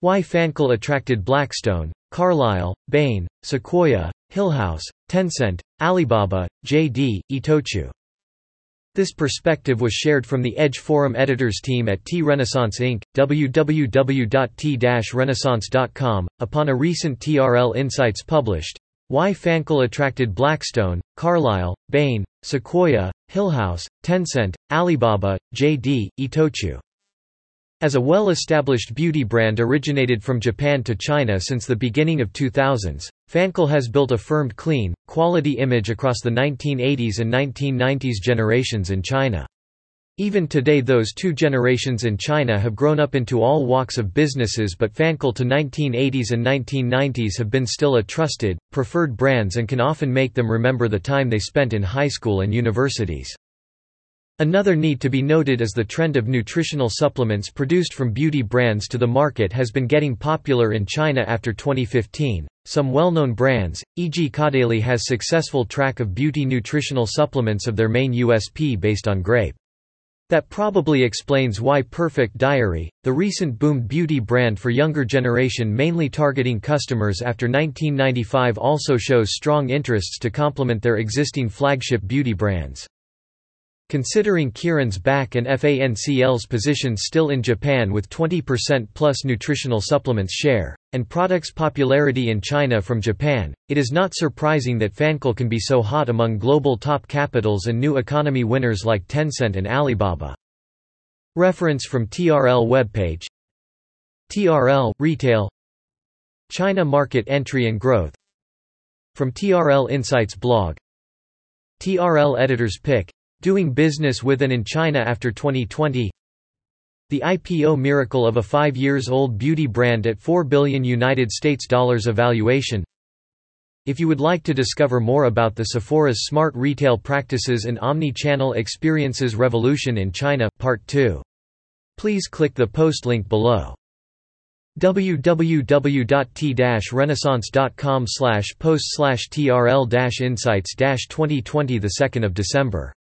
Why Fancl attracted Blackstone, Carlyle, Bain, Sequoia, Hillhouse, Tencent, Alibaba, JD, Itochu. This perspective was shared from the Edge Forum editors team at T-Renaissance Inc., www.t-renaissance.com, upon a recent TRL Insights published. Why Fancl attracted Blackstone, Carlyle, Bain, Sequoia, Hillhouse, Tencent, Alibaba, JD, Itochu. As a well-established beauty brand originated from Japan to China since the beginning of 2000s, Fancl has built a firmed clean, quality image across the 1980s and 1990s generations in China. Even today those two generations in China have grown up into all walks of businesses but Fancl to 1980s and 1990s have been still a trusted, preferred brands and can often make them remember the time they spent in high school and universities. Another need to be noted is the trend of nutritional supplements produced from beauty brands to the market has been getting popular in China after 2015. Some well-known brands, e.g. Caudalie has successful track of beauty nutritional supplements of their main USP based on grape. That probably explains why Perfect Diary, the recent boomed beauty brand for younger generation mainly targeting customers after 1995 also shows strong interests to complement their existing flagship beauty brands. Considering Kirin's back and FANCL's position still in Japan with 20% plus nutritional supplements share, and products' popularity in China from Japan, it is not surprising that Fancl can be so hot among global top capitals and new economy winners like Tencent and Alibaba. Reference from TRL webpage. TRL, Retail. China Market Entry and Growth. From TRL Insights blog. TRL Editor's Pick Doing business with and in China after 2020 The IPO miracle of a five years old beauty brand at 4 billion United States dollars evaluation. If you would like to discover more about the Sephora's smart retail practices and omni-channel experiences revolution in China, Part 2. Please click the post link below. www.t-renaissance.com post trl insights 2020 2 December